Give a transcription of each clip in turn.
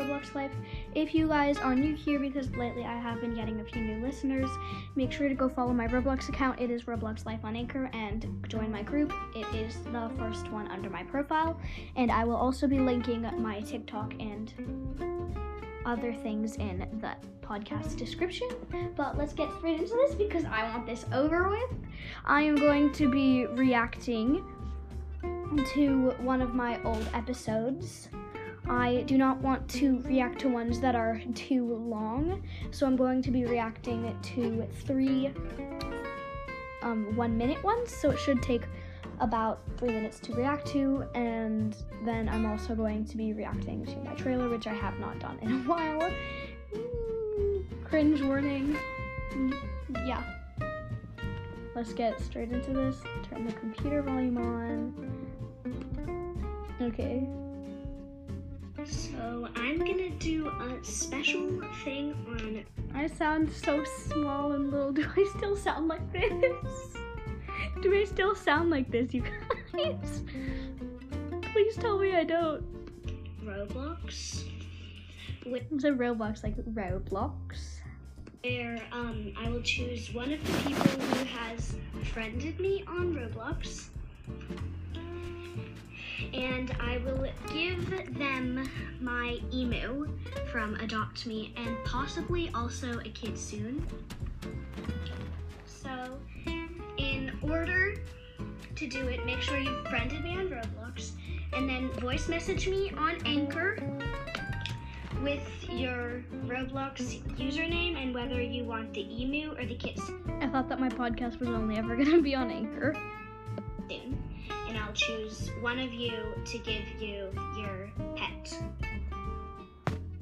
Roblox Life. If you guys are new here, because lately I have been getting a few new listeners, make sure to go follow my Roblox account. It is Roblox Life on Anchor, and join my group. It is the first one under my profile, and I will also be linking my TikTok and other things in the podcast description. But let's get straight into this because I want this over with. I am going to be reacting to one of my old episodes. I do not want to react to ones that are too long, so I'm going to be reacting to three um, one minute ones, so it should take about three minutes to react to, and then I'm also going to be reacting to my trailer, which I have not done in a while. Mm, cringe warning. Mm, yeah. Let's get straight into this. Turn the computer volume on. Okay. So I'm gonna do a special thing on. I sound so small and little. Do I still sound like this? Do I still sound like this, you guys? Please tell me I don't. Roblox. With a Roblox, like Roblox. Where um, I will choose one of the people who has friended me on Roblox and I will give them my emu from Adopt Me and possibly also a kid soon. So, in order to do it, make sure you've friended me on Roblox and then voice message me on Anchor with your Roblox username and whether you want the emu or the kiss. I thought that my podcast was only ever going to be on Anchor. Soon. And I'll choose one of you to give you your pet.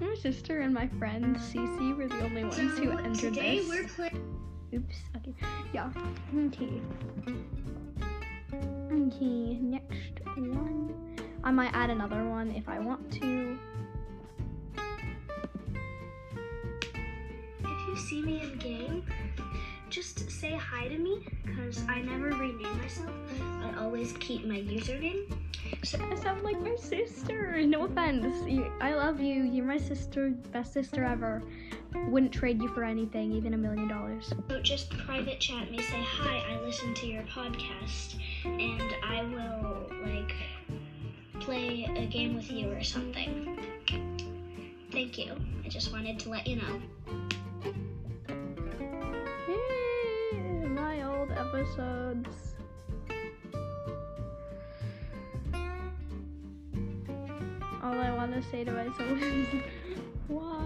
My sister and my friend Cece were the only ones So who entered today this. we're playing. Oops. Okay. Yeah. Okay. Okay. Next one. I might add another one if I want to. If you see me in game, just say hi to me because I never rename myself. I always keep my username. So I sound like my sister. No offense. You, I love you. You're my sister, best sister ever. Wouldn't trade you for anything, even a million dollars. So just private chat me, say hi, I listen to your podcast, and I will like play a game with you or something. Thank you. I just wanted to let you know. Episodes. All I want to say to myself is, why?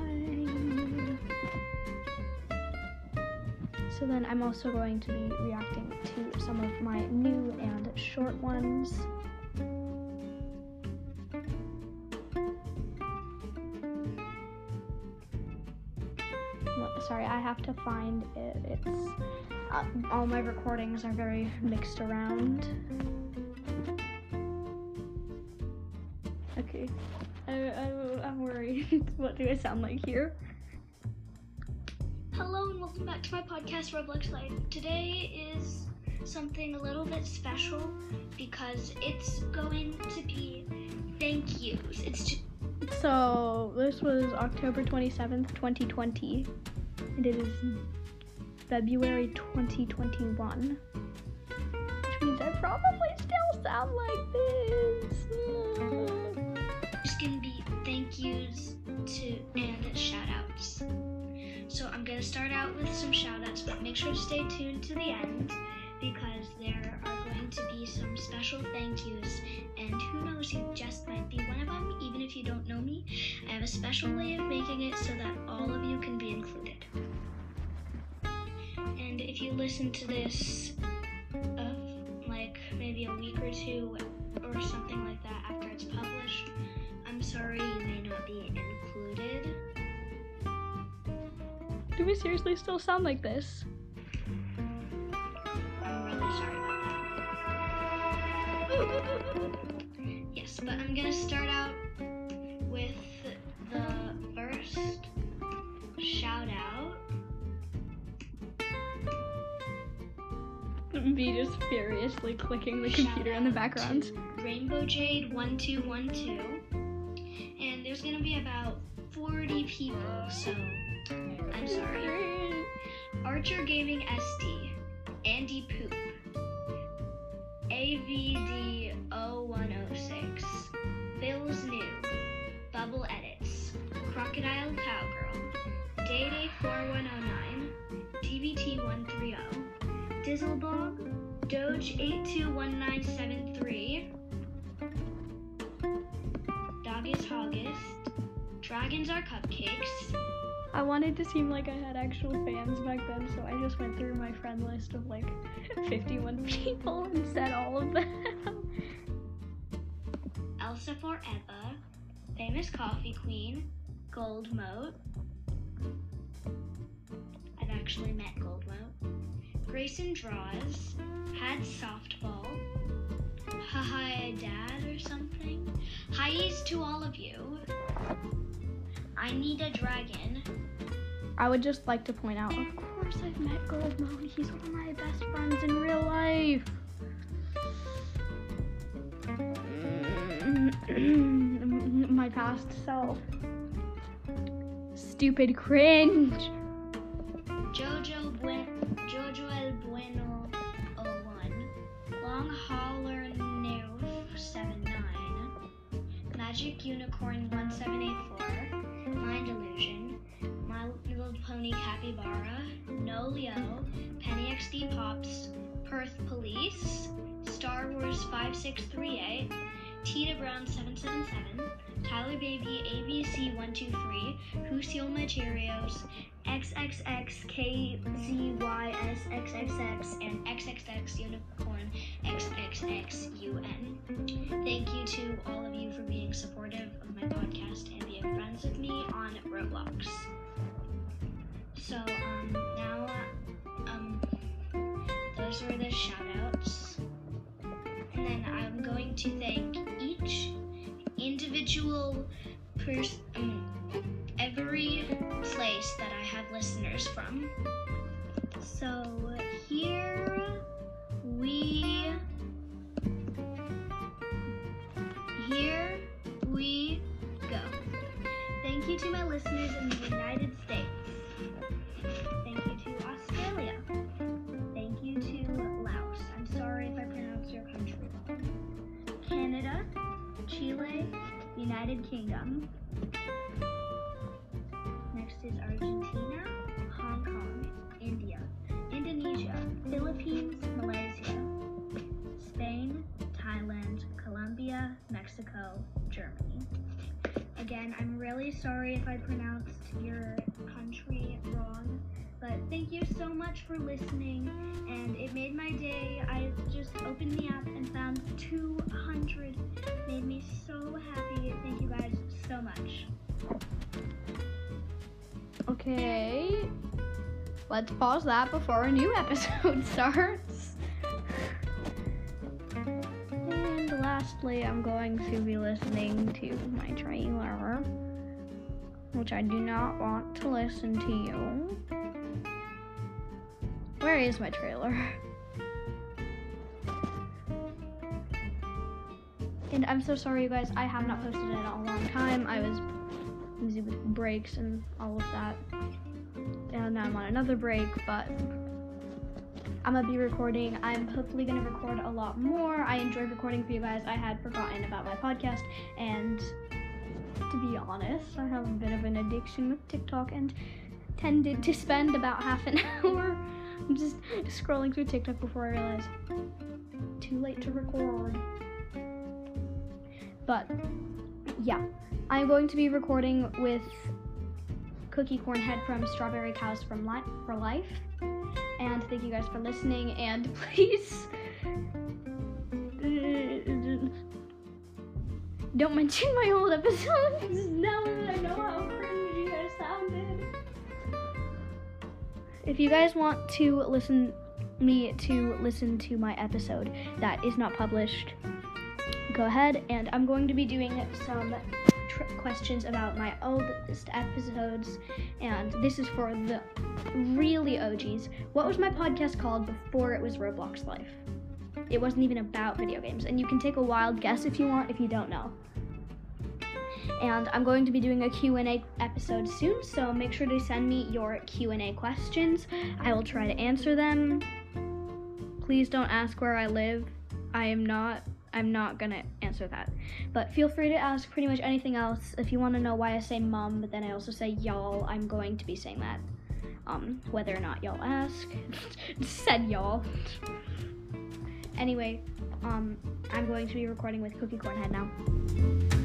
So then I'm also going to be reacting to some of my new and short ones. Sorry, I have to find it. It's uh, all my recordings are very mixed around. Okay, I, I'm worried. what do I sound like here? Hello and welcome back to my podcast, Roblox Life. Today is something a little bit special because it's going to be thank yous. It's just So this was October 27th, 2020, and it is February 2021, which means I probably still sound like this. just gonna be thank yous to and shout outs. So I'm gonna start out with some shout outs, but make sure to stay tuned to the end because there are going to be some special thank yous and who knows you just might be one of them even if you don't know me. I have a special way of making it so that all of you can be included. If you listen to this uh, like maybe a week or two or something like that after it's published, I'm sorry you may not be included. Do we seriously still sound like this? I'm really sorry about that. Yes, but I'm gonna start out Me just furiously clicking the computer in the background. Rainbow Jade 1212. And there's gonna be about 40 people, so I'm sorry. Archer Gaming SD, Andy Poop, AVD0106, Doge821973, is Hoggist, Dragons Are Cupcakes, I wanted to seem like I had actual fans back then, so I just went through my friend list of like 51 people and said all of them. Elsa Forever, Famous Coffee Queen, Gold Moat. I've actually met Gold Moat. Grayson Draws, Had Softball, Haha Dad or something. Hi's to all of you. I need a dragon. I would just like to point out, of course I've met Gold Mode. He's one of my best friends in real life. my past self. Stupid cringe. Jojo Buen Jojo El Bueno 01. Long Hauler Nerf 79. Magic Unicorn 1784. Mind Illusion. My Little Pony Capybara. No Leo. Penny XD Pops. Perth Police. Star Wars 5638. Tita Brown 777. Tyler Baby ABC 123. Who Cheerios. XXXKZYSXXX and XXX Unicorn XXXUN. Thank you to all of you for being supportive of my podcast and being friends with me on Roblox. So, um, now, um, those were the shoutouts. And then I'm going to thank individual person, um, every place that I have listeners from. So here we here we go. Thank you to my listeners in the United States. United Kingdom, Next is Argentina, Hong Kong, India, Indonesia, Philippines, Malaysia, Spain, Thailand, Colombia, Mexico, Germany. Again, I'm really sorry if I pronounced your country wrong, but thank you so much for listening, and it made my day. I just opened the app and found 200. Made me so happy. So much. Okay. Let's pause that before a new episode starts. And lastly, I'm going to be listening to my trailer, which I do not want to listen to you. Where is my trailer? And I'm so sorry, you guys. I have not posted in a long time. I was busy with breaks and all of that. And now I'm on another break, but I'm gonna be recording. I'm hopefully gonna record a lot more. I enjoyed recording for you guys. I had forgotten about my podcast, and to be honest, I have a bit of an addiction with TikTok and tended to spend about half an hour just scrolling through TikTok before I realize too late to record. But yeah, I'm going to be recording with Cookie Cornhead from Strawberry Cows from Li- for Life. And thank you guys for listening. And please don't mention my old episodes now that I know how cringe you guys sounded. If you guys want to listen me to listen to my episode that is not published, go ahead and I'm going to be doing some tr- questions about my oldest episodes and this is for the really OGs. What was my podcast called before it was Roblox Life? It wasn't even about video games and you can take a wild guess if you want if you don't know. and I'm going to be doing a Q&A episode soon, so make sure to send me your Q&A questions. I will try to answer them. Please don't ask where I live. I am not I'm not gonna answer that. But feel free to ask pretty much anything else. If you want to know why I say mom, but then I also say y'all, I'm going to be saying that. Um, whether or not y'all ask. Said y'all. Anyway, um, I'm going to be recording with Cookie Cornhead now.